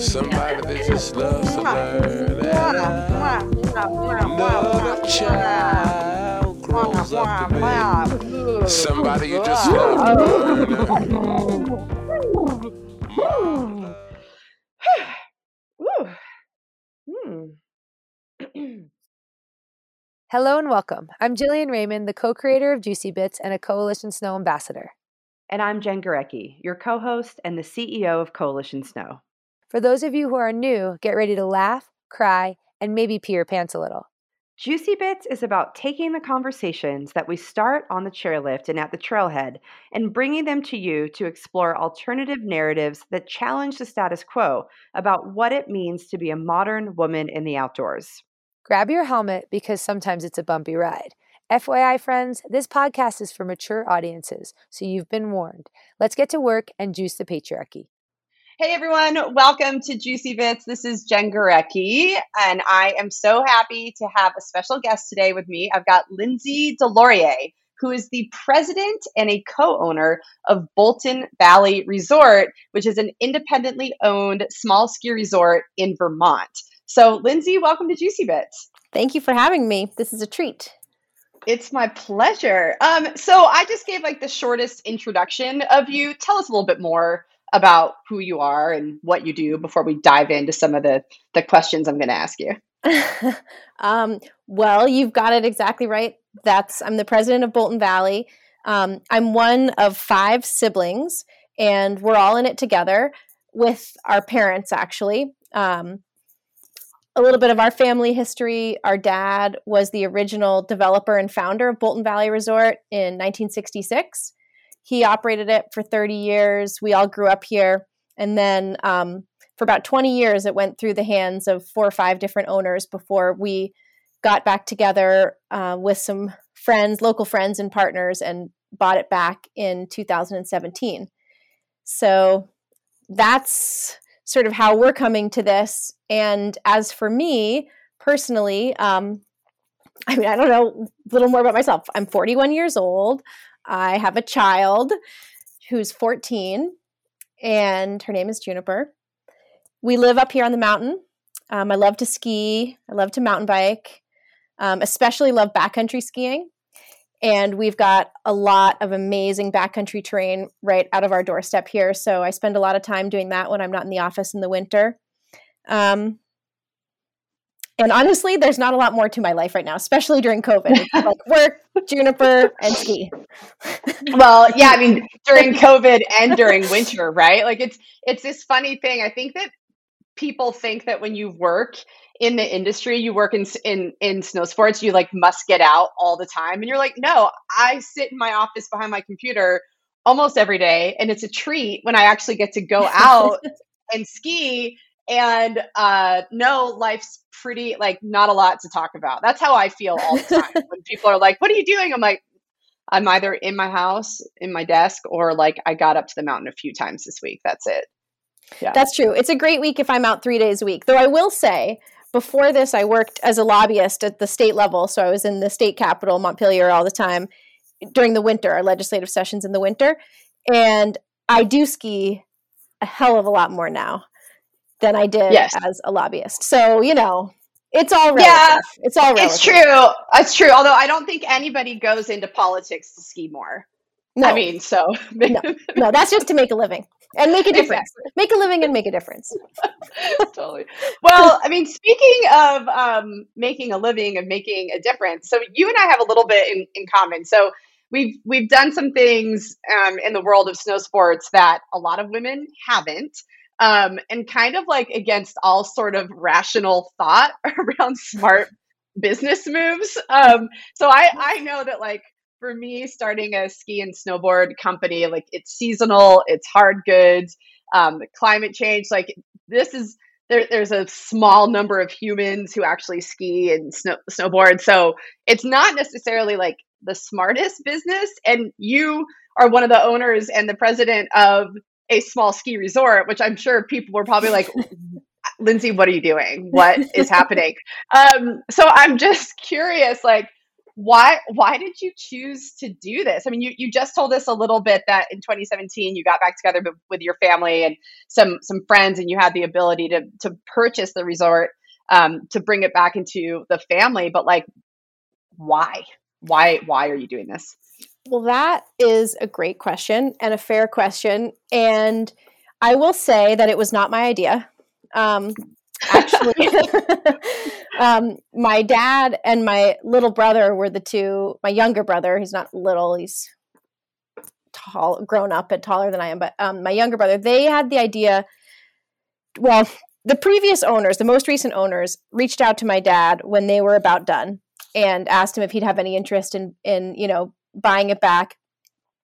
Somebody that just loves to learn. Another child grows up to be somebody you just love to learn. Hello and welcome. I'm Jillian Raymond, the co creator of Juicy Bits and a Coalition Snow ambassador. And I'm Jen Gurecki, your co host and the CEO of Coalition Snow. For those of you who are new, get ready to laugh, cry, and maybe pee your pants a little. Juicy Bits is about taking the conversations that we start on the chairlift and at the trailhead and bringing them to you to explore alternative narratives that challenge the status quo about what it means to be a modern woman in the outdoors. Grab your helmet because sometimes it's a bumpy ride. FYI, friends, this podcast is for mature audiences, so you've been warned. Let's get to work and juice the patriarchy. Hey everyone, welcome to Juicy Bits. This is Jen Gurecki, and I am so happy to have a special guest today with me. I've got Lindsay Deslauriers, who is the president and a co owner of Bolton Valley Resort, which is an independently owned small ski resort in Vermont. So, Lindsay, welcome to Juicy Bits. Thank you for having me. This is a treat. It's my pleasure. Um, so, I just gave like the shortest introduction of you. Tell us a little bit more about who you are and what you do before we dive into some of the the questions I'm going to ask you. um, well, you've got it exactly right. That's I'm the president of Bolton Valley. Um, I'm one of five siblings, and we're all in it together with our parents. Actually, um, a little bit of our family history. Our dad was the original developer and founder of Bolton Valley Resort in 1966. He operated it for 30 years. We all grew up here. And then um, for about 20 years, it went through the hands of four or five different owners before we got back together uh, with some friends, local friends and partners, and bought it back in 2017. So that's sort of how we're coming to this. And as for me personally, um, I mean, I don't know a little more about myself. I'm 41 years old. I have a child who's 14, and her name is Juniper. We live up here on the mountain. Um, I love to ski. I love to mountain bike. Um, especially love backcountry skiing. And we've got a lot of amazing backcountry terrain right out of our doorstep here. So I spend a lot of time doing that when I'm not in the office in the winter. Um, and honestly, there's not a lot more to my life right now, especially during COVID. like work, juniper, and ski. well, yeah, I mean, during COVID and during winter, right? Like it's it's this funny thing. I think that people think that when you work in the industry, you work in in in snow sports, you like must get out all the time, and you're like, no, I sit in my office behind my computer almost every day, and it's a treat when I actually get to go out and ski. And uh, no, life's pretty like not a lot to talk about. That's how I feel all the time when people are like, "What are you doing?" I'm like, I'm either in my house, in my desk, or like I got up to the mountain a few times this week. That's it. Yeah. That's true. It's a great week if I'm out three days a week. Though I will say, before this, I worked as a lobbyist at the state level. So I was in the state capital, Montpelier, all the time during the winter, our legislative sessions in the winter. And I do ski a hell of a lot more now than I did yes. as a lobbyist. So, you know, it's all relative. Yeah, it's all relative. It's true. It's true. Although I don't think anybody goes into politics to ski more. No. I mean, so no, no, that's just to make a living and make a difference. Exactly. Make a living and make a difference. totally. Well, I mean, speaking of um, making a living and making a difference, so you and I have a little bit in, in common. So we've we've done some things um, in the world of snow sports that a lot of women haven't. Um, and kind of like against all sort of rational thought around smart business moves. Um, so I, I know that like for me, starting a ski and snowboard company, like it's seasonal, it's hard goods, um, climate change. Like this is there, there's a small number of humans who actually ski and snow, snowboard, so it's not necessarily like the smartest business. And you are one of the owners and the president of a small ski resort, which I'm sure people were probably like. Lindsay, what are you doing? What is happening? Um, so I'm just curious, like, why why did you choose to do this? I mean you, you just told us a little bit that in 2017 you got back together with your family and some some friends and you had the ability to to purchase the resort um, to bring it back into the family but like why? Why why are you doing this? Well that is a great question and a fair question and i will say that it was not my idea. Um, actually. Um, my dad and my little brother were the two my younger brother he's not little he's tall grown up and taller than i am but um, my younger brother they had the idea well the previous owners the most recent owners reached out to my dad when they were about done and asked him if he'd have any interest in in you know buying it back.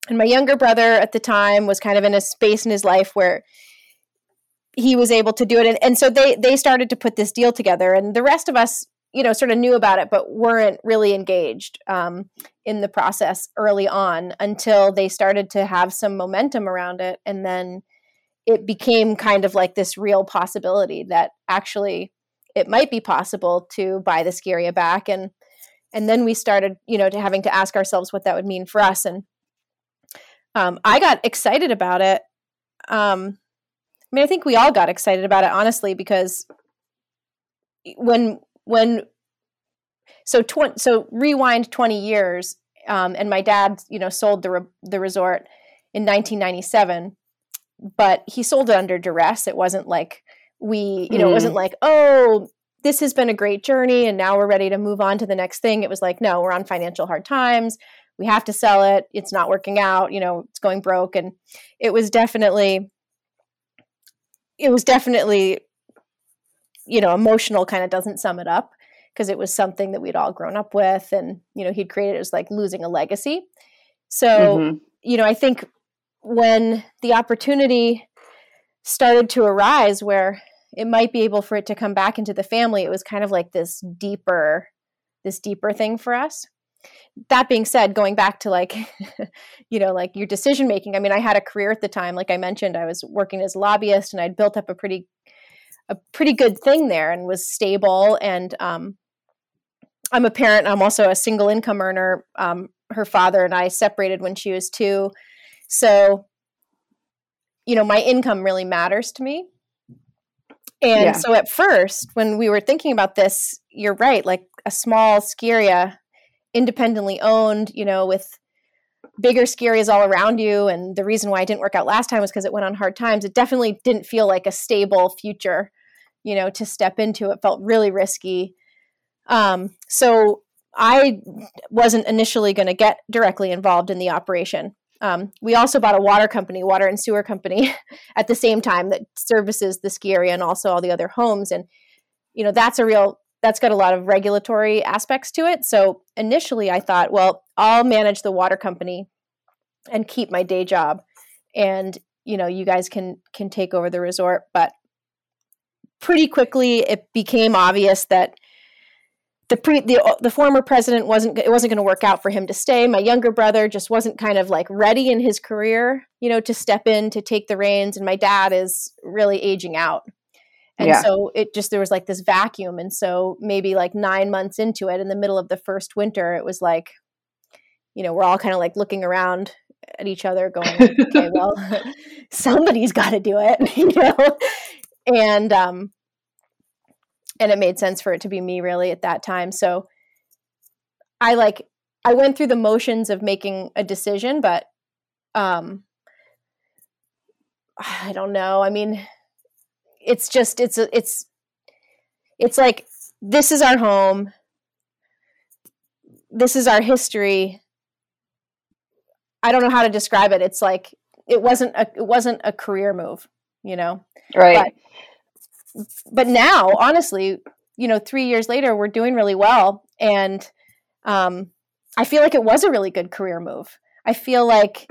And my younger brother at the time was kind of in a space in his life where he was able to do it. And, and so they they started to put this deal together and the rest of us you know sort of knew about it but weren't really engaged um, in the process early on until they started to have some momentum around it. And then it became kind of like this real possibility that actually it might be possible to buy the ski area back. And and then we started you know to having to ask ourselves what that would mean for us. And um, i got excited about it um, I mean, I think we all got excited about it, honestly, because when when so tw- so rewind 20 years um, and my dad you know sold the re- the resort in 1997 but he sold it under duress. It wasn't like we you know mm. it wasn't mm. like oh this has been a great journey and now we're ready to move on to the next thing. It was like no we're on financial hard times. We have to sell it. It's not working out. You know it's going broke. And it was definitely it was definitely you know emotional kind of doesn't sum it up because it was something that we'd all grown up with and you know he'd created it as like losing a legacy so mm-hmm. you know i think when the opportunity started to arise where it might be able for it to come back into the family it was kind of like this deeper this deeper thing for us that being said going back to like you know like your decision making i mean i had a career at the time like i mentioned i was working as a lobbyist and i'd built up a pretty a pretty good thing there and was stable and um, i'm a parent i'm also a single income earner um, her father and i separated when she was two so you know my income really matters to me and yeah. so at first when we were thinking about this you're right like a small ski area independently owned, you know, with bigger ski areas all around you. And the reason why it didn't work out last time was because it went on hard times. It definitely didn't feel like a stable future, you know, to step into. It felt really risky. Um, so I wasn't initially going to get directly involved in the operation. Um, we also bought a water company, water and sewer company, at the same time that services the ski area and also all the other homes. And you know that's a real that's got a lot of regulatory aspects to it. So initially I thought, well, I'll manage the water company and keep my day job. And you know, you guys can can take over the resort, but pretty quickly it became obvious that the pre the, the former president wasn't it wasn't going to work out for him to stay. My younger brother just wasn't kind of like ready in his career you know to step in to take the reins. And my dad is really aging out and yeah. so it just there was like this vacuum and so maybe like 9 months into it in the middle of the first winter it was like you know we're all kind of like looking around at each other going okay well somebody's got to do it you know? And um and it made sense for it to be me really at that time. So i like i went through the motions of making a decision but um i don't know. I mean it's just it's it's it's like this is our home. This is our history. I don't know how to describe it. It's like it wasn't a it wasn't a career move you know? Right. But, but now honestly you know 3 years later we're doing really well. And um i feel like it was a really good career move. I feel like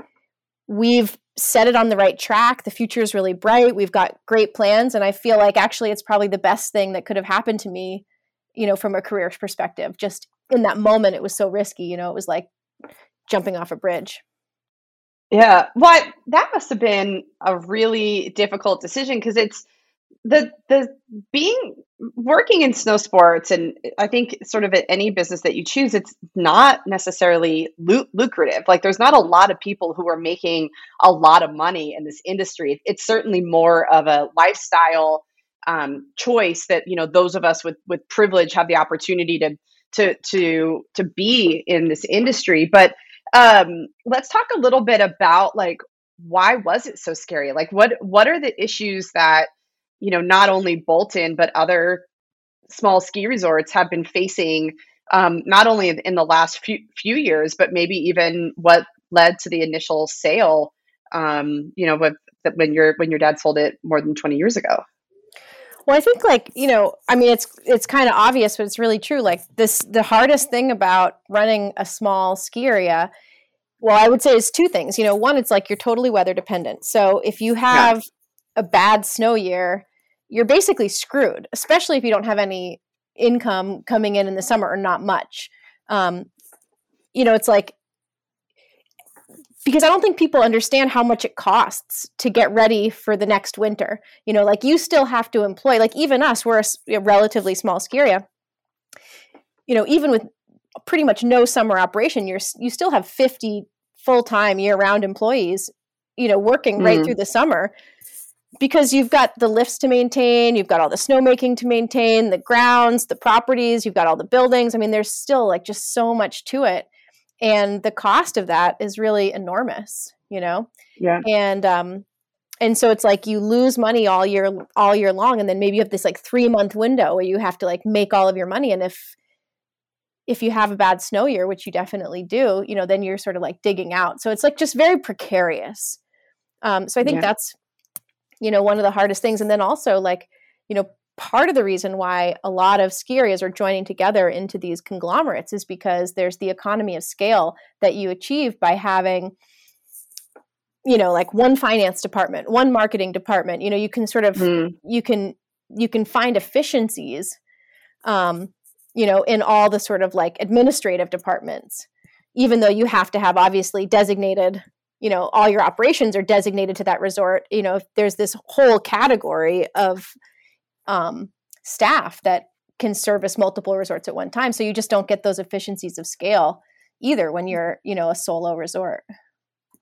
we've set it on the right track. The future is really bright. We've got great plans. And I feel like actually it's probably the best thing that could have happened to me, you know, from a career perspective. Just in that moment, it was so risky. You know, it was like jumping off a bridge. Yeah. Well, that must have been a really difficult decision because it's the the being working in snow sports and i think sort of at any business that you choose it's not necessarily lucrative. Like there's not a lot of people who are making a lot of money in this industry. It's certainly more of a lifestyle um, choice that you know those of us with with privilege have the opportunity to to to to be in this industry. But um, let's talk a little bit about like why was it so scary? Like what what are the issues that you know not only bolton but other small ski resorts have been facing um, not only in the last few few years but maybe even what led to the initial sale um, you know with, when your when your dad sold it more than 20 years ago well, I think like, you know, I mean it's it's kind of obvious, but it's really true. Like this the hardest thing about running a small ski area, well, I would say is two things. You know, one, it's like you're totally weather dependent. So if you have. A bad snow year, you're basically screwed, especially if you don't have any income coming in in the summer or not much. Um, you know, it's like because I don't think people understand how much it costs to get ready for the next winter. You know, like you still have to employ, like even us, we're a, a relatively small ski area. You know, even with pretty much no summer operation, you're you still have 50 full-time year-round employees, you know, working right mm. through the summer because you've got the lifts to maintain, you've got all the snowmaking to maintain, the grounds, the properties, you've got all the buildings. I mean, there's still like just so much to it. And the cost of that is really enormous you know? Yeah. And um and so it's like you lose money all year all year long and then maybe you have this like 3 month window where you have to like make all of your money. And if if you have a bad snow year which you definitely do you know then you're sort of like digging out. So it's like just very precarious. Um so i think yeah. that's you know one of the hardest things and then also like you know part of the reason why a lot of ski areas are joining together into these conglomerates is because there's the economy of scale that you achieve by having you know like one finance department one marketing department you know you can sort of mm. you can you can find efficiencies um you know in all the sort of like administrative departments even though you have to have obviously designated you know all your operations are designated to that resort you know there's this whole category of um, staff that can service multiple resorts at one time. So you just don't get those efficiencies of scale either when you're, you know, a solo resort.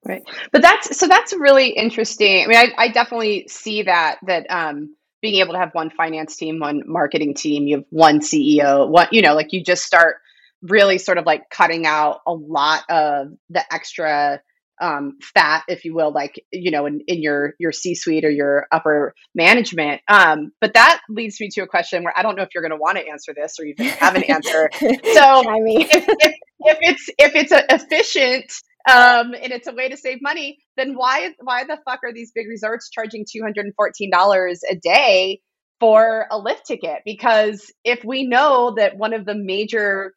Right. But that's so that's really interesting. I mean, I, I definitely see that that um being able to have one finance team, one marketing team, you have one CEO, one, you know, like you just start really sort of like cutting out a lot of the extra um, fat, if you will, like you know, in, in your your C suite or your upper management. Um, but that leads me to a question where I don't know if you're going to want to answer this or even have an answer. So, I mean, if, if, if it's if it's a efficient um, and it's a way to save money, then why why the fuck are these big resorts charging two hundred and fourteen dollars a day for a lift ticket? Because if we know that one of the major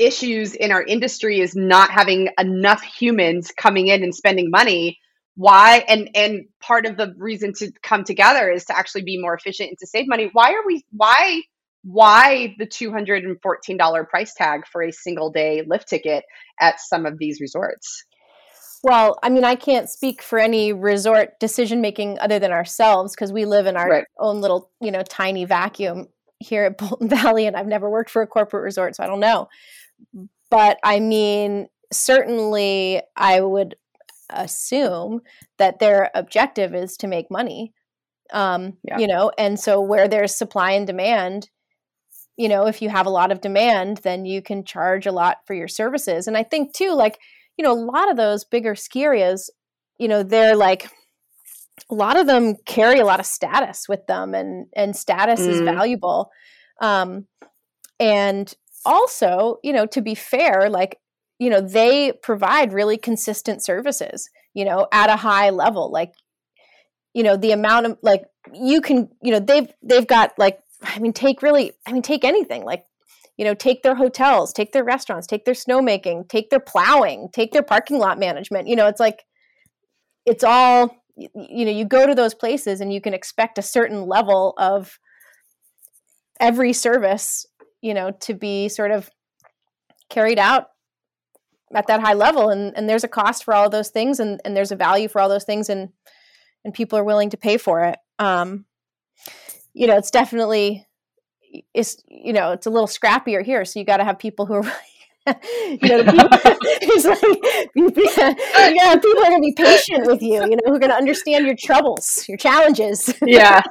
issues in our industry is not having enough humans coming in and spending money why and and part of the reason to come together is to actually be more efficient and to save money. Why are we why why the $214 price tag for a single day lift ticket at some of these resorts? Well i mean i can't speak for any resort decision making other than ourselves because we live in our right. own little you know tiny vacuum here at bolton valley and i've never worked for a corporate resort so i don't know but I mean, certainly I would assume that their objective is to make money. Um, yeah. You know, and so where there's supply and demand, you know, if you have a lot of demand, then you can charge a lot for your services. And I think too, like, you know, a lot of those bigger ski areas, you know, they're like, a lot of them carry a lot of status with them and and status mm. is valuable um and also, you know, to be fair, like, you know, they provide really consistent services, you know, at a high level. Like, you know, the amount of like you can, you know, they've they've got like I mean, take really, I mean, take anything like you know, take their hotels, take their restaurants, take their snowmaking, take their plowing, take their parking lot management. You know, it's like it's all you know, you go to those places and you can expect a certain level of every service you know to be sort of carried out at that high level. And and there's a cost for all those things and and there's a value for all those things and and people are willing to pay for it. Um you know it's definitely is you know it's a little scrappier here. So you got to have people who are you know people, it's like you people are going to be patient with you you know who are going to understand your troubles your challenges. Yeah.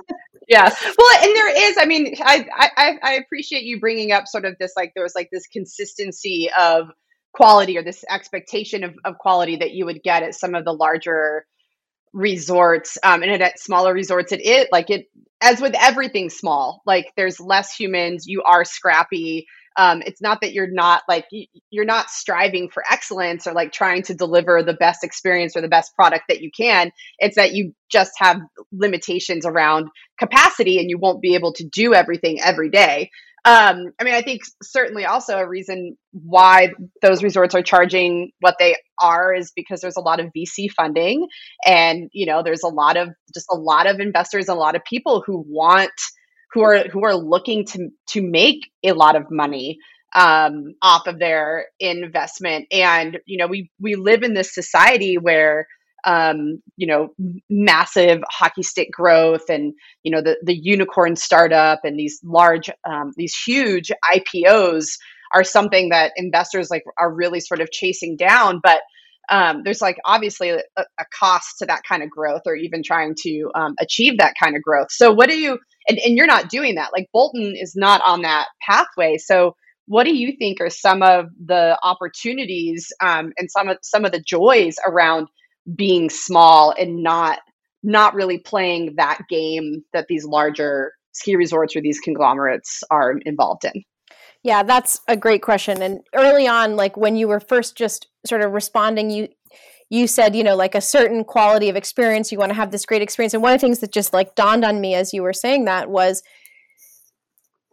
Yeah. Well and there is i mean I, I i appreciate you bringing up sort of this like there was like this consistency of quality or this expectation of, of quality that you would get at some of the larger resorts um, and at smaller resorts it it like it as with everything small like there's less humans you are scrappy um, it's not that you're not like you're not striving for excellence or like trying to deliver the best experience or the best product that you can. It's that you just have limitations around capacity and you won't be able to do everything every day. Um, I mean, I think certainly also a reason why those resorts are charging what they are is because there's a lot of VC funding, and you know, there's a lot of just a lot of investors, and a lot of people who want who are who are looking to to make a lot of money um, off of their investment. And you know, we we live in this society where um, you know, massive hockey stick growth and, you know, the, the unicorn startup and these large, um, these huge IPOs are something that investors like are really sort of chasing down. But um, there's like obviously a, a, cost to that kind of growth or even trying to um, achieve that kind of growth. So what do you, and, and you're not doing that. Like Bolton is not on that pathway. So what do you think are some of the opportunities um, and some of some of the joys around being small and not not really playing that game that these larger ski resorts or these conglomerates are involved in? Yeah, that's a great question. And early on, like when you were first just sort of responding, you you said, you know, like a certain quality of experience, you want to have this great experience. And one of the things that just like dawned on me as you were saying that was,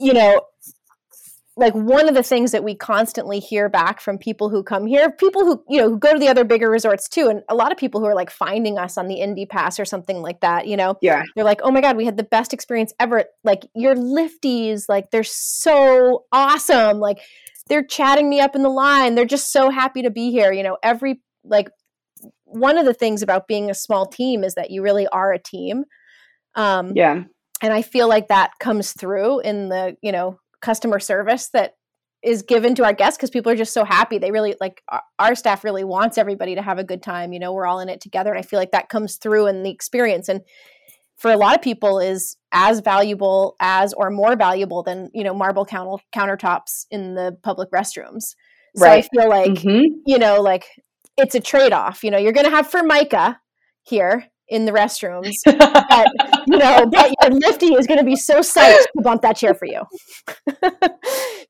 you know, like one of the things that we constantly hear back from people who come here, people who, you know, who go to the other bigger resorts too, and a lot of people who are like finding us on the Indy Pass or something like that, you know. Yeah. They're like, oh my God, we had the best experience ever. Like your lifties, like they're so awesome. Like they're chatting me up in the line. They're just so happy to be here. You know, every like one of the things about being a small team is that you really are a team. Um, yeah. And I feel like that comes through in the, you know, customer service that is given to our guests because people are just so happy. They really like our, our, staff really wants everybody to have a good time. You know, we're all in it together, and I feel like that comes through in the experience. And for a lot of people, is as valuable as or more valuable than you know marble counter, countertops in the public restrooms. So right. I feel like mm-hmm. you know, like it's a trade off. You know, you're going to have Formica here in the restrooms. but, you know, but your lifty is going to be so psyched to bump that chair for you. so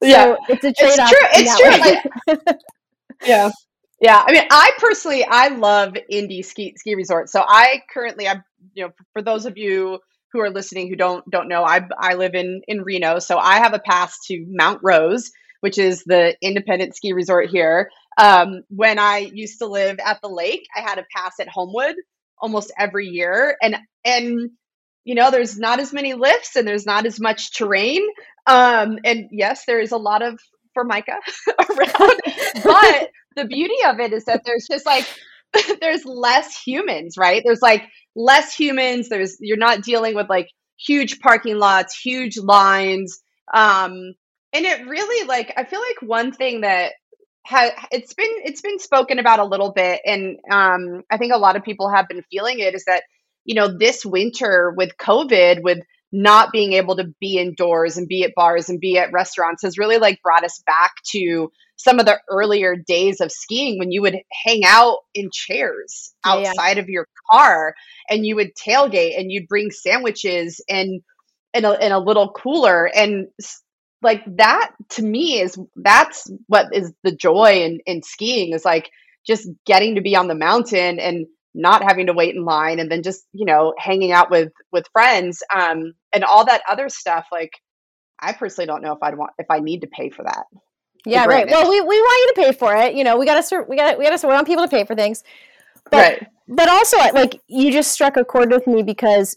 yeah, it's a trade off. It's true. It's true. Like, yeah. Yeah, I mean, I personally, I love indie ski ski resorts. So I currently, I you know, for those of you who are listening who don't don't know, I I live in in Reno, so I have a pass to Mount Rose, which is the independent ski resort here. Um, when I used to live at the lake, I had a pass at Homewood, almost every year. And and you know there's not as many lifts and there's not as much terrain. Um and yes there is a lot of formica around but the beauty of it is that there's just like there's less humans right? There's like less humans. There's you're not dealing with like huge parking lots huge lines. Um and it really like i feel like one thing that it's been it's been spoken about a little bit and um, i think a lot of people have been feeling it is that you know this winter with covid with not being able to be indoors and be at bars and be at restaurants has really like brought us back to some of the earlier days of skiing when you would hang out in chairs outside yeah. of your car and you would tailgate and you'd bring sandwiches and in a, in a little cooler and like that to me is that's what is the joy in, in skiing is like just getting to be on the mountain and not having to wait in line and then just you know hanging out with with friends um and all that other stuff like i personally don't know if i'd want if i need to pay for that. Yeah right. Well we, we want you to pay for it you know we gotta we gotta we gotta we want people to pay for things. But right. but also like you just struck a chord with me because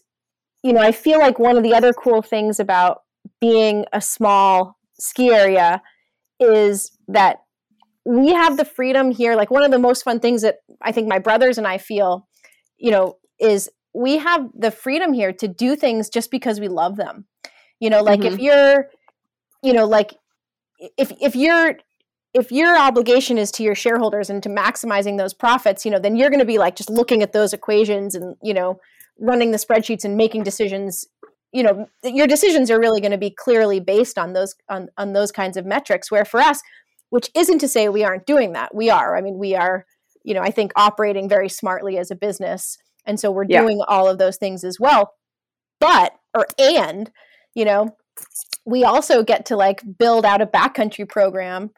you know i feel like one of the other cool things about being a small ski area is that we have the freedom here. Like one of the most fun things that I think my brothers and I feel, you know, is we have the freedom here to do things just because we love them. You know, like mm-hmm. if you're you know, like if if you're if your obligation is to your shareholders and to maximizing those profits, you know, then you're going to be like just looking at those equations and, you know, running the spreadsheets and making decisions you know your decisions are really going to be clearly based on those on, on those kinds of metrics where for us which isn't to say we aren't doing that we are. I mean we are you know i think operating very smartly as a business and so we're Yeah. doing all of those things as well. But or and you know we also get to like build out a backcountry program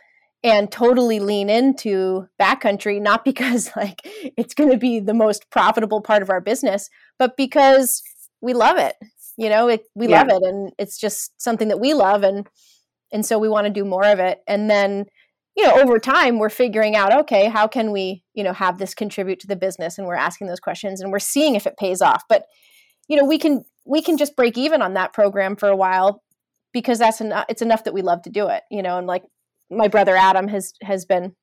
and totally lean into backcountry not because like it's going to be the most profitable part of our business but because we love it you know it, we Yeah. love it and it's just something that we love and and so we want to do more of it and then you know over time we're figuring out okay how can we you know have this contribute to the business and we're asking those questions and we're seeing if it pays off but you know we can we can just break even on that program for a while because that's enough it's enough that we love to do it you know and like my brother adam has has been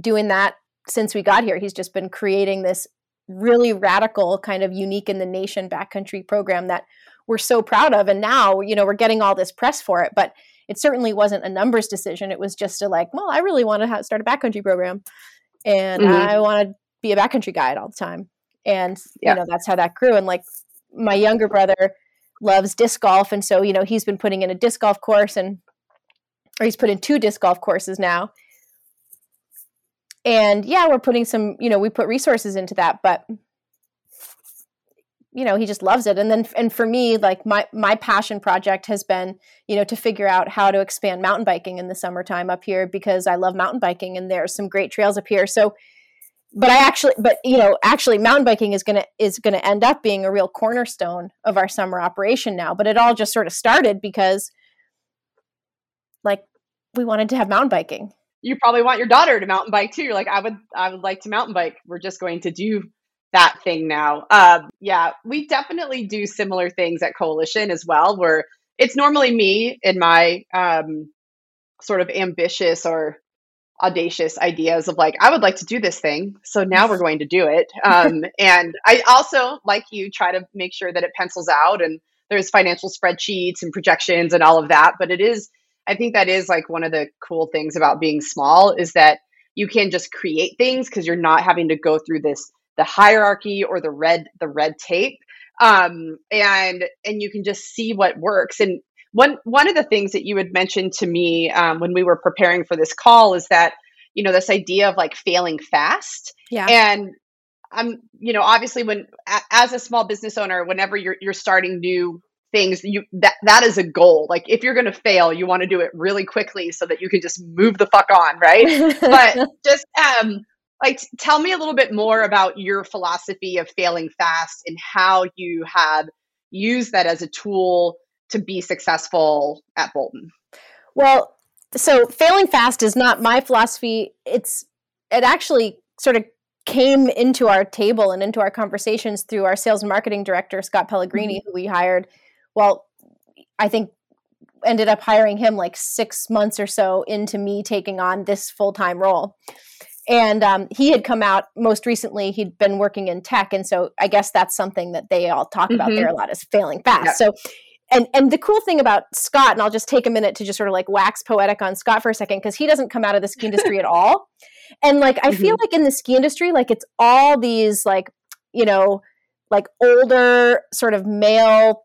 doing that since we got here he's just been creating this really radical kind of unique in the nation backcountry program that we're so proud of and now you know we're getting all this press for it but it certainly wasn't a numbers decision it was just a like well i really want to start a backcountry program and Mhm. i want to be a backcountry guide all the time and Yeah. you know that's how that grew and like my younger brother loves disc golf and so you know he's been putting in a disc golf course and or he's put in two disc golf courses now and yeah we're putting some you know we put resources into that but you know he just loves it. And then and for me like my my passion project has been you know to figure out how to expand mountain biking in the summertime up here because i love mountain biking and there's some great trails up here. So but i actually but you know actually mountain biking is going to is going to end up being a real cornerstone of our summer operation now but it all just sort of started because like we wanted to have mountain biking you probably want your daughter to mountain bike too. You're like, I would, I would like to mountain bike. We're just going to do that thing now. Um, yeah, we definitely do similar things at Coalition as well, where it's normally me and my um, sort of ambitious or audacious ideas of like, I would like to do this thing. So now we're going to do it. Um, and I also, like you, try to make sure that it pencils out and there's financial spreadsheets and projections and all of that. But it is, I think that is like one of the cool things about being small is that you can just create things because you're not having to go through this the hierarchy or the red the red tape. Um, and and you can just see what works. And one one of the things that you had mentioned to me um, when we were preparing for this call is that you know this idea of like failing fast. Yeah. And i'm you know obviously when a- as a small business owner whenever you're you're starting new things you that that is a goal like if you're going to fail you want to do it really quickly so that you can just move the fuck on right but just um like tell me a little bit more about your philosophy of failing fast and how you have used that as a tool to be successful at bolton Well, so failing fast is not my philosophy. It's it actually sort of came into our table and into our conversations through our sales and marketing director Scott Pellegrini, who we hired. Well, I think ended up hiring him like six months or so into me taking on this full time role. And um, he had come out most recently. He'd been working in tech, and so I guess that's something that they all talk about Mhm. there a lot is failing fast. Yeah. So and and the cool thing about Scott, and I'll just take a minute to just sort of like wax poetic on Scott for a second because he doesn't come out of the ski industry at all. And like I feel like in the ski industry, like it's all these like you know like older sort of male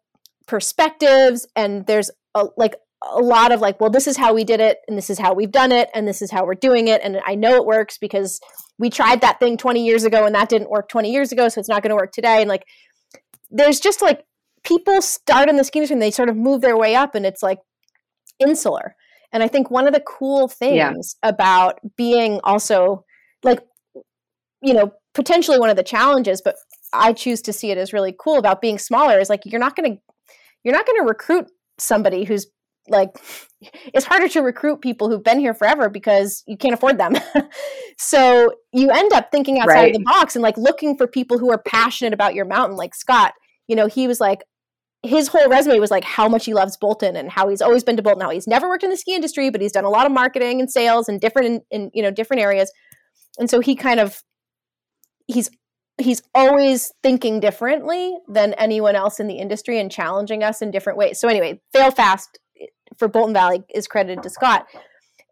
perspectives, and there's a, like a lot of like, well, this is how we did it, and this is how we've done it, and this is how we're doing it, and I know it works because we tried that thing 20 years ago and that didn't work 20 years ago, so it's not going to work today. And like, there's just like people start in the industry and they sort of move their way up and it's like insular and i think one of the cool things Yeah. about being also like you know potentially one of the challenges but i choose to see it as really cool about being smaller is like you're not going to you're not going to recruit somebody who's like it's harder to recruit people who've been here forever because you can't afford them so you end up thinking outside Right. of the box and like looking for people who are passionate about your mountain like scott you know he was like his whole resume was like how much he loves Bolton and how he's always been to Bolton. How he's never worked in the ski industry, but he's done a lot of marketing and sales and different in, in you know different areas. And so he kind of he's he's always thinking differently than anyone else in the industry and challenging us in different ways. So anyway, fail fast for Bolton Valley is credited to Scott.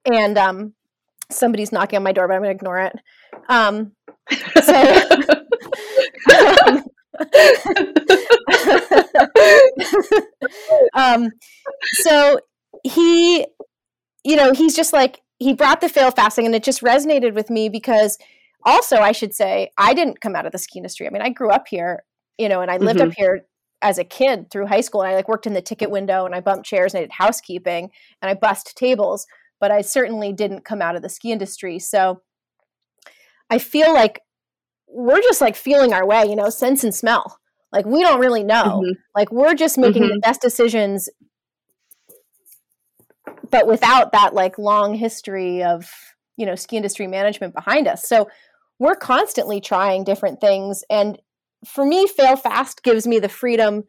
And um, somebody's knocking on my door, but I'm going to ignore it. Um, so, um, so he, you know, he's just like he brought the fail fasting, and it just resonated with me because also I should say I didn't come out of the ski industry. I mean, I grew up here, you know, and I lived mm-hmm. up here as a kid through high school and I like worked in the ticket window and I bumped chairs and I did housekeeping and I bussed tables, but I certainly didn't come out of the ski industry. So I feel like we're just like feeling our way, you know, sense and smell. Like we don't really know. Mm-hmm. Like we're just making mm-hmm. the best decisions but without that like long history of, you know, ski industry management behind us. So we're constantly trying different things and for me, fail fast gives me the freedom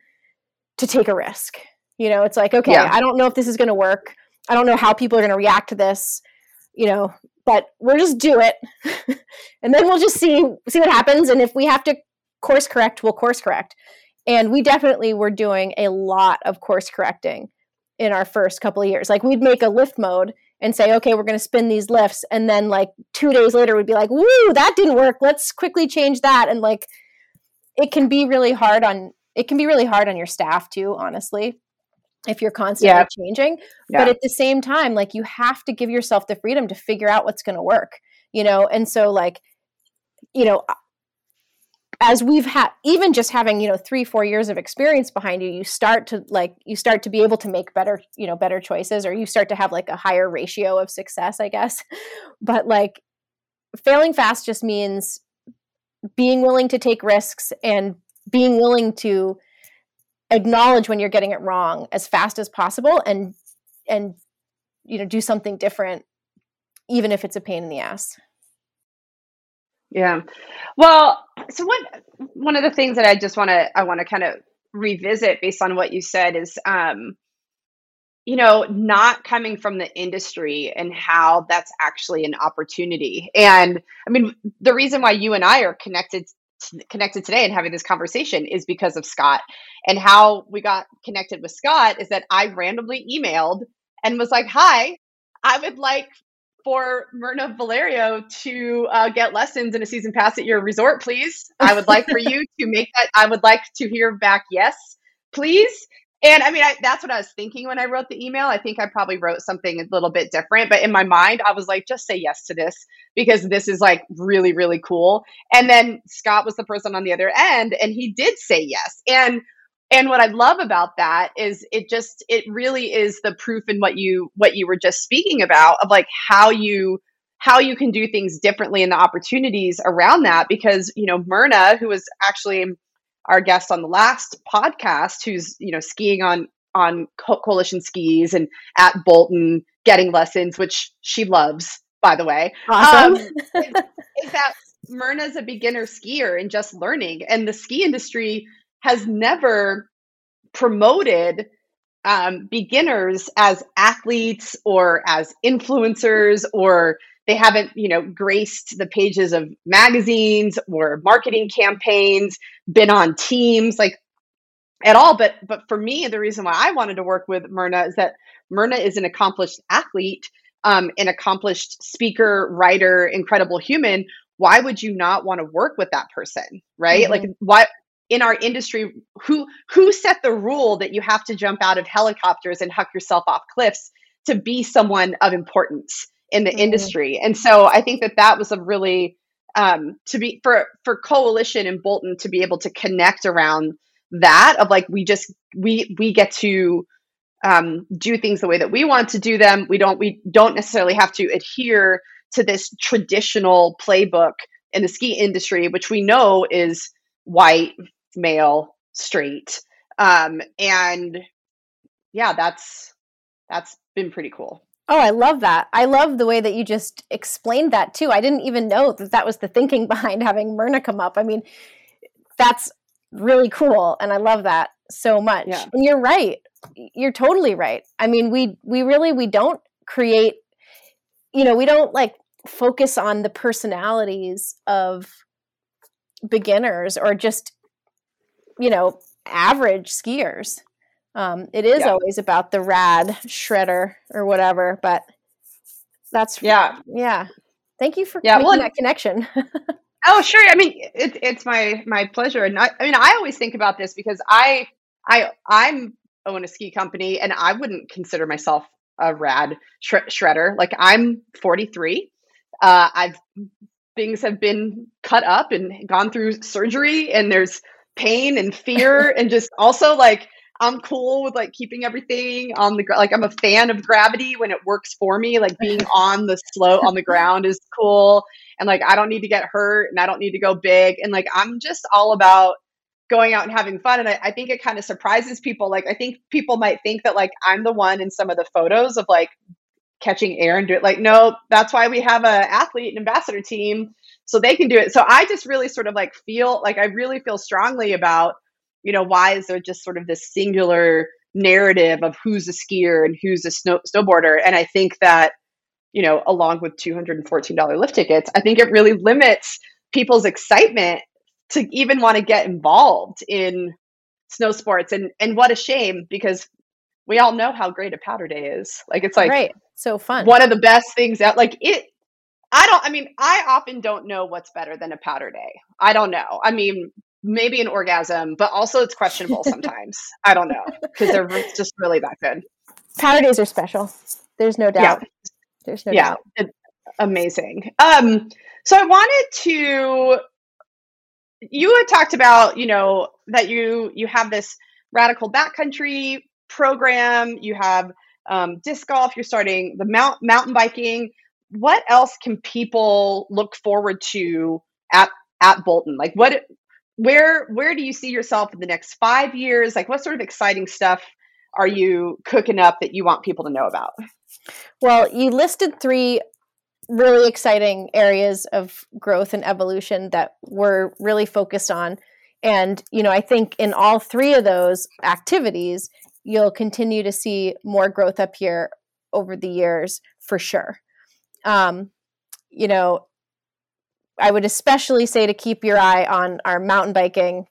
to take a risk. You know, it's like, okay, yeah. I don't know if this is going to work. I don't know how people are going to react to this, you know, but we'll just do it. and then we'll just see see what happens and if we have to course correct, we'll course correct. And we definitely were doing a lot of course correcting in our first couple of years. Like we'd make a lift mode and say, okay, we're going to spin these lifts. And then like two days later, we'd be like, woo, that didn't work. Let's quickly change that. And like it can be really hard on it can be really hard on your staff too honestly if you're constantly yeah. changing yeah. but at the same time like you have to give yourself the freedom to figure out what's going to work you know and so like you know as we've had even just having you know three four years of experience behind you you start to like you start to be able to make better you know better choices or you start to have like a higher ratio of success i guess. But like failing fast just means being willing to take risks and being willing to acknowledge when you're getting it wrong as fast as possible and and you know do something different even if it's a pain in the ass yeah well so one one of the things that i just want to i want to kind of revisit based on what you said is um you know, not coming from the industry and how that's actually an opportunity. And I mean, the reason why you and I are connected connected today and having this conversation is because of Scott. And how we got connected with Scott is that I randomly emailed and was like, "Hi, I would like for Myrna Valerio to uh, get lessons in a season pass at your resort, please. I would like for you to make that. I would like to hear back, yes, please. And I mean, I, that's what I was thinking when I wrote the email. I think I probably wrote something a little bit different, but in my mind, I was like, just say yes to this because this is like really, really cool. And then Scott was the person on the other end and he did say yes. And and what I love about that is it just it really is the proof in what you what you were just speaking about of like how you how you can do things differently and the opportunities around that because you know Myrna who was actually our guest on the last podcast who's you know skiing on on Co- coalition skis and at bolton getting lessons which she loves by the way. Awesome. Um, is, is that myrna's a beginner skier and just learning. And the ski industry has never promoted um, beginners as athletes or as influencers or they haven't you know graced the pages of magazines or marketing campaigns been on teams like at all. But but for me the reason why i wanted to work with myrna is that myrna is an accomplished athlete um, an accomplished speaker writer incredible human. Why would you not want to work with that person right? Mm-hmm. like why in our industry who who set the rule that you have to jump out of helicopters and huck yourself off cliffs to be someone of importance in the mm-hmm. industry. And so I think that that was a really um, to be for for coalition and Bolton to be able to connect around that of like we just we we get to um, do things the way that we want to do them. We don't we don't necessarily have to adhere to this traditional playbook in the ski industry, which we know is white, male, straight. Um, and yeah, that's that's been pretty cool. Oh, I love that. I love the way that you just explained that too. I didn't even know that that was the thinking behind having Myrna come up. I mean, that's really cool and I love that so much. Yeah. And you're right. You're totally right. I mean, we we really we don't create you know, we don't like focus on the personalities of beginners or just you know, average skiers Um, it is Yeah. always about the rad shredder or whatever, but that's Yeah. yeah. Thank you for Yeah, making well, that connection. Oh, sure. I mean, it's it's my my pleasure. And I, I mean, I always think about this because I I I'm own a ski company, and I wouldn't consider myself a rad shre- shredder. Like I'm 43. Uh, I've things have been cut up and gone through surgery, and there's pain and fear, and just also like I'm cool with like keeping everything on the like I'm a fan of gravity when it works for me. Like being on the slope on the ground is cool and like I don't need to get hurt and I don't need to go big and like I'm just all about going out and having fun and I, I think it kind of surprises people like I think people might think that like I'm the one in some of the photos of like catching air and do it. Like no that's why we have a athlete and ambassador team so they can do it. So I just really sort of like feel like I really feel strongly about you know why is there just sort of this singular narrative of who's a skier and who's a snow snowboarder? And I think that you know, along with $214 lift tickets, I think it really limits people's excitement to even want to get involved in snow sports. And and what a shame because we all know how great a powder day is. Like it's like right. So fun. one of the best things out like it I don't I mean, I often don't know what's better than a powder day. I don't know. I mean, maybe an orgasm, but also it's questionable sometimes. I don't know because they're just really that good. Powder days are special. There's no doubt. There's no yeah doubt. it- amazing um so i wanted to you had talked about you know that you you have this radical backcountry program you have um, disc golf you're starting the mount mountain biking. What else can people look forward to at at bolton? Like what where where do you see yourself in the next five years? Like what sort of exciting stuff are you cooking up that you want people to know about? Well, you listed three really exciting areas of growth and evolution that we're really focused on. And, you know, I think in all three of those activities, you'll continue to see more growth up here over the years for sure. Um, you know, I would especially say to keep your eye on our mountain biking.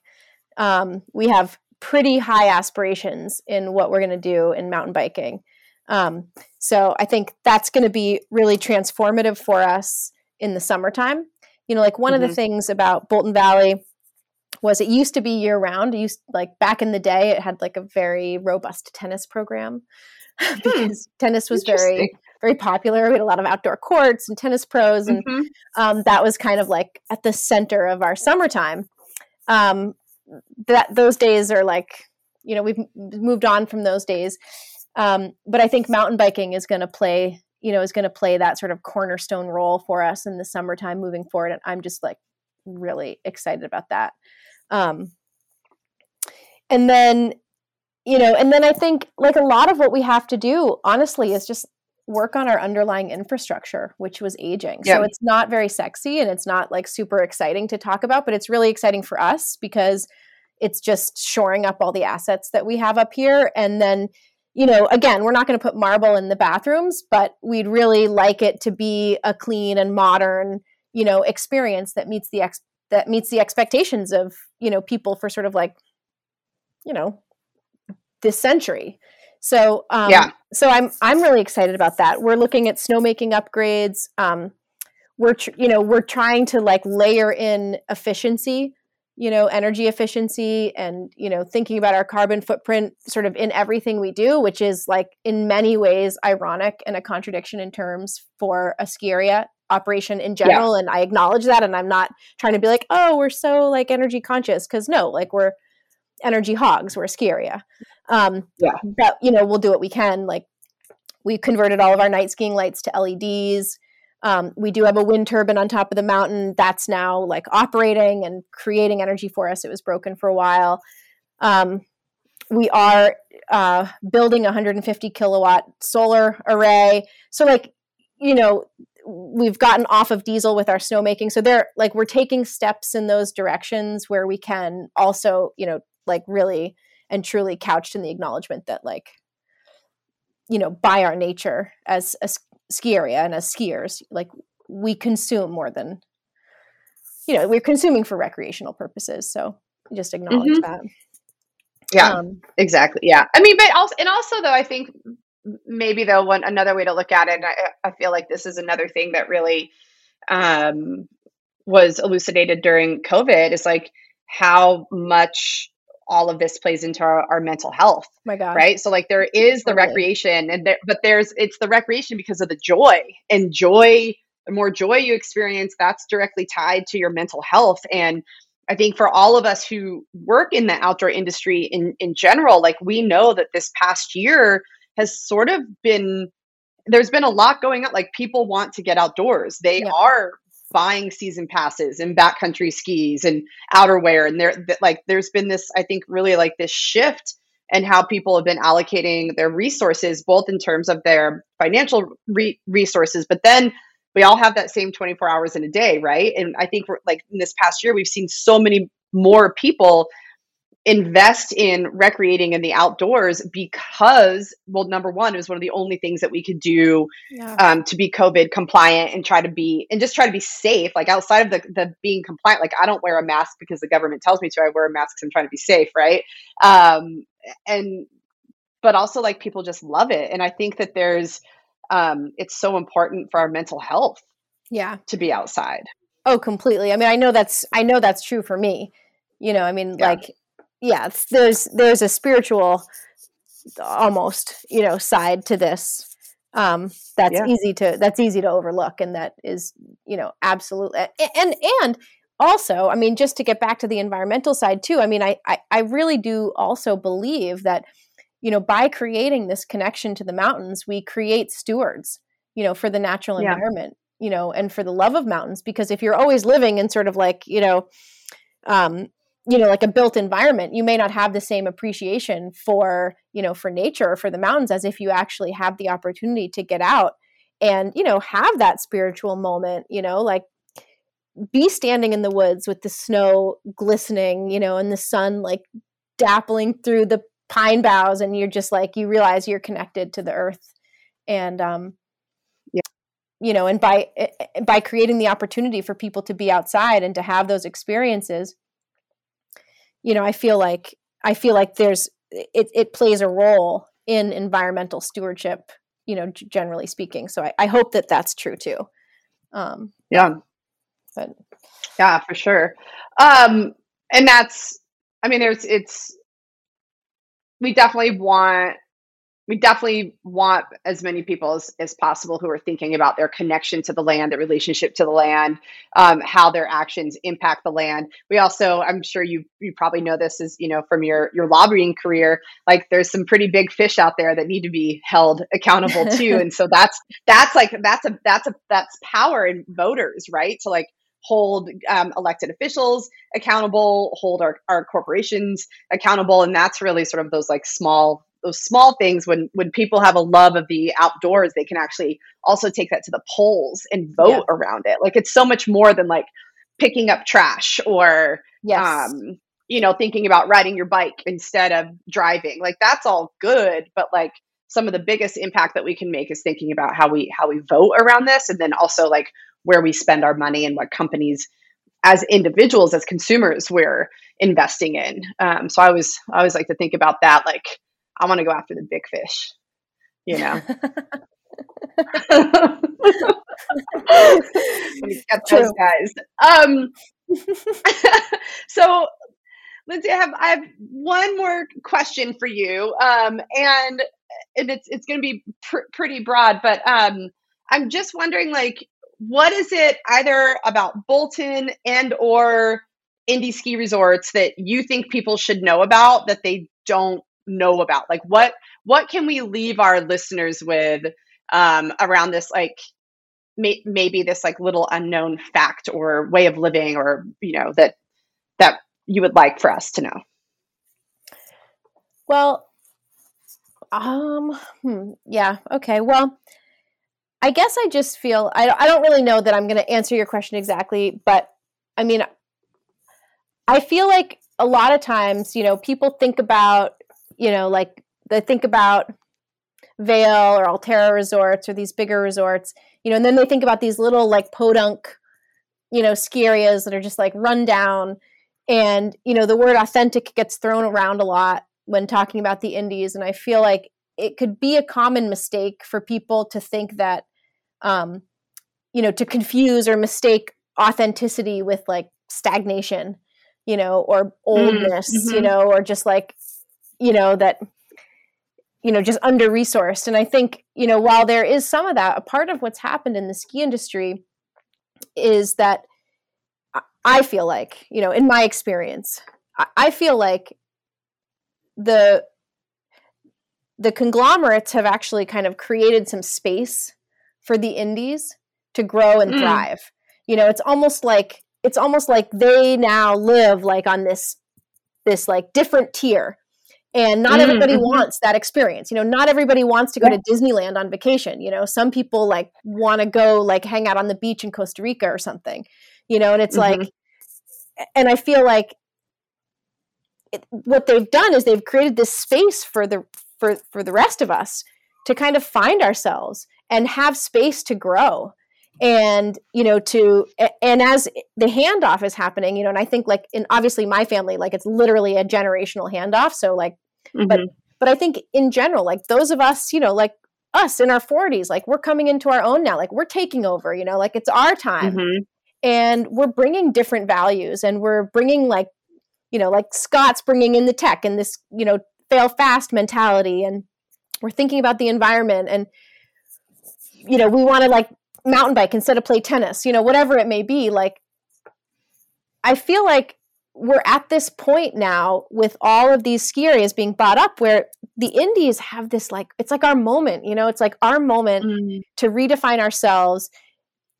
Um, we have pretty high aspirations in what we're going to do in mountain biking. Um, so I think that's going to be really transformative for us in the summertime. You know, like one of the Mhm. things about Bolton Valley was it used to be year round. It used like back in the day, it had like a very robust tennis program because tennis was very very popular. We had a lot of outdoor courts and tennis pros, and Mhm. um, that was kind of like at the center of our summertime. Um, that those days are like, you know, we've moved on from those days. Um, but I think mountain biking is going to play, you know, is going to play that sort of cornerstone role for us in the summertime moving forward. And I'm just like really excited about that. Um, and then, you know, and then I think like a lot of what we have to do, honestly, is just work on our underlying infrastructure, which was aging. Yeah. So it's not very sexy and it's not like super exciting to talk about, but it's really exciting for us because it's just shoring up all the assets that we have up here. And then, you know, again, we're not going to put marble in the bathrooms, but we'd really like it to be a clean and modern, you know, experience that meets the ex- that meets the expectations of, you know, people for sort of like, you know, this century. So um, Yeah. so I'm I'm really excited about that. We're looking at snowmaking upgrades. Um, we're tr- you know we're trying to like layer in efficiency, you know, energy efficiency, and you know thinking about our carbon footprint sort of in everything we do, which is like in many ways ironic and a contradiction in terms for a ski area operation in general. And I acknowledge that, and I'm not trying to be like, oh, we're so like energy conscious because no, like we're energy hogs. We're a ski area. Um, Yeah. But you know, we'll do what we can. Like we converted all of our night skiing lights to LEDs. Um, we do have a wind turbine on top of the mountain that's now like operating and creating energy for us. It was broken for a while. Um, we are uh, building a 150 kilowatt solar array. So like, you know, we've gotten off of diesel with our snowmaking. So they're like we're taking steps in those directions where we can also, you know, like really and truly couched in the acknowledgement that like you know by our nature as a ski area and as skiers like we consume more than you know we're consuming for recreational purposes so just acknowledge that Yeah, um, exactly. Yeah. I mean, but also, and also though, I think maybe though, one, another way to look at it, I, I feel like this is another thing that really um, was elucidated during COVID is like how much all of this plays into our, our mental health. My God. Right. So like there is the totally. recreation and there, but there's, it's the recreation because of the joy and joy, the more joy you experience, that's directly tied to your mental health. And I think for all of us who work in the outdoor industry in, in general, like we know that this past year has sort of been there's been a lot going on. Like people want to get outdoors. They yeah. are buying season passes and backcountry skis and outerwear. And there like there's been this, I think, really like this shift and how people have been allocating their resources, both in terms of their financial re- resources, but then we all have that same 24 hours in a day, right? And I think we're like in this past year, we've seen so many more people invest in recreating in the outdoors because well number one it was one of the only things that we could do yeah. um, to be covid compliant and try to be and just try to be safe. Like outside of the, the being compliant like i don't wear a mask because the government tells me to. I wear a mask because i'm trying to be safe right? Um, and but also like people just love it. And i think that there's um, it's so important for our mental health yeah. to be outside. Oh completely. I mean i know that's i know that's true for me. You know i mean yeah. like yeah there's there's a spiritual almost you know side to this um that's yeah. easy to that's easy to overlook and that is you know absolutely and and also i mean just to get back to the environmental side too i mean i i, I really do also believe that you know by creating this connection to the mountains we create stewards you know for the natural yeah. environment you know and for the love of mountains because if you're always living in sort of like you know um you know like a built environment you may not have the same appreciation for you know for nature or for the mountains as if you actually have the opportunity to get out and you know have that spiritual moment you know like be standing in the woods with the snow glistening you know and the sun like dappling through the pine boughs and you're just like you realize you're connected to the earth and um yeah. you know and by eh, eh, by creating the opportunity for people to be outside and to have those experiences you know, I feel like I feel like there's it it plays a role in environmental stewardship, you know, generally speaking. So I, I hope that that's true too. Um, yeah, but yeah, for sure. Um, and that's, I mean, there's it's we definitely want we definitely want as many people as, as possible who are thinking about their connection to the land, their relationship to the land, um, how their actions impact the land. We also, I'm sure you you probably know this is you know from your your lobbying career, like there's some pretty big fish out there that need to be held accountable too, and so that's that's like that's a that's a that's power in voters, right? To like hold um, elected officials accountable, hold our, our corporations accountable. And that's really sort of those like small those small things when when people have a love of the outdoors they can actually also take that to the polls and vote yeah. around it like it's so much more than like picking up trash or yes. um you know thinking about riding your bike instead of driving like that's all good but like some of the biggest impact that we can make is thinking about how we how we vote around this and then also like where we spend our money and what companies as individuals as consumers we're investing in um, so i always i always like to think about that like I want to go after the big fish, you know. get those guys. Um, so, Lindsay, I have I have one more question for you, um, and and it's it's going to be pr- pretty broad, but um, I'm just wondering, like, what is it either about Bolton and or indie ski resorts that you think people should know about that they don't know about? Like what what can we leave our listeners with um, around this like may, maybe this like little unknown fact or way of living or you know that that you would like for us to know? Well um hmm, yeah okay well i guess i just feel i, I don't really know that i'm going to answer your question exactly but i mean i feel like a lot of times you know people think about you know, like they think about Vail or Alterra resorts or these bigger resorts, you know, and then they think about these little like podunk, you know, ski areas that are just like run down. And, you know, the word authentic gets thrown around a lot, when talking about the indies and i feel like it could be a common mistake for people to think that um, you know to confuse or mistake authenticity with like stagnation you know or mm, oldness mm-hmm. you know or just like you know that you know just under resourced and i think you know while there is some of that a part of what's happened in the ski industry is that i feel like you know in my experience i feel like the the conglomerates have actually kind of created some space for the indies to grow and mm. thrive you know it's almost like it's almost like they now live like on this this like different tier and not mm, everybody mm-hmm. wants that experience you know not everybody wants to go to disneyland on vacation you know some people like want to go like hang out on the beach in costa rica or something you know and it's mm-hmm. like and i feel like it, what they've done is they've created this space for the for for the rest of us to kind of find ourselves and have space to grow and you know to and as the handoff is happening you know and i think like in obviously my family like it's literally a generational handoff so like mm-hmm. but but i think in general like those of us you know like us in our 40s like we're coming into our own now like we're taking over you know like it's our time mm-hmm. and we're bringing different values and we're bringing like you know like scott's bringing in the tech and this you know fail fast mentality and we're thinking about the environment and you know we want to like mountain bike instead of play tennis, you know, whatever it may be. Like, I feel like we're at this point now with all of these ski areas being bought up where the indies have this like it's like our moment you know it's like our moment mm. to redefine ourselves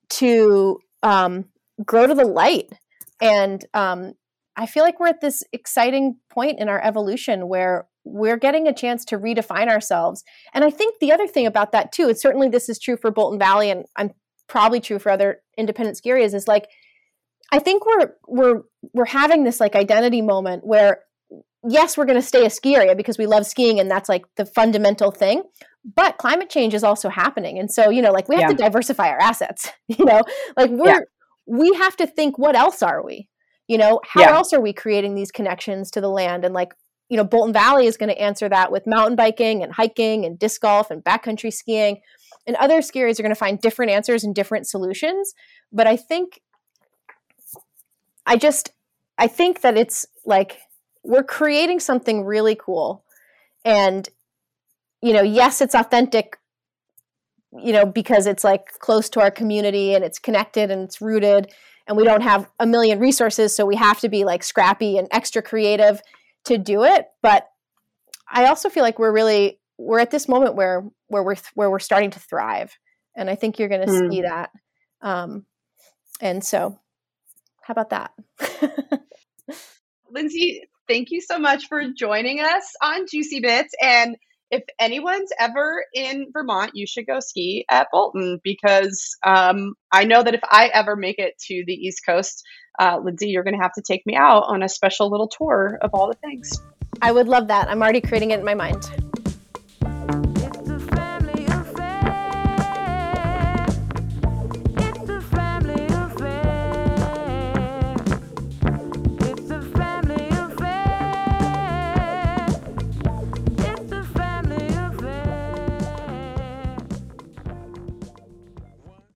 to um, grow to the light and um, i feel like we're at this exciting point in our evolution where we're getting a chance to redefine ourselves. And I think the other thing about that too, and certainly this is true for Bolton Valley and I'm probably true for other independent ski areas, is like I think we're we're we're having this like identity moment where yes, we're going to stay a ski area because we love skiing and that's like the fundamental thing. But climate change is also happening. And so, you know, like we have yeah. to diversify our assets, you know, like we're, yeah. we have to think, what else are we? You know, how yeah. else are we creating these connections to the land? And like, you know, Bolton Valley is going to answer that with mountain biking and hiking and disc golf and backcountry skiing. And other ski areas are going to find different answers and different solutions. But I think, I just, I think that it's like we're creating something really cool. And, you know, yes, it's authentic, you know, because it's like close to our community and it's connected and it's rooted. And we don't have a million resources. So we have to be like scrappy and extra creative to do it but i also feel like we're really we're at this moment where where we're where we're starting to thrive and i think you're going to mm. see that um and so how about that lindsay thank you so much for joining us on juicy bits and if anyone's ever in Vermont, you should go ski at Bolton because um, I know that if I ever make it to the East Coast, uh, Lindsay, you're going to have to take me out on a special little tour of all the things. I would love that. I'm already creating it in my mind.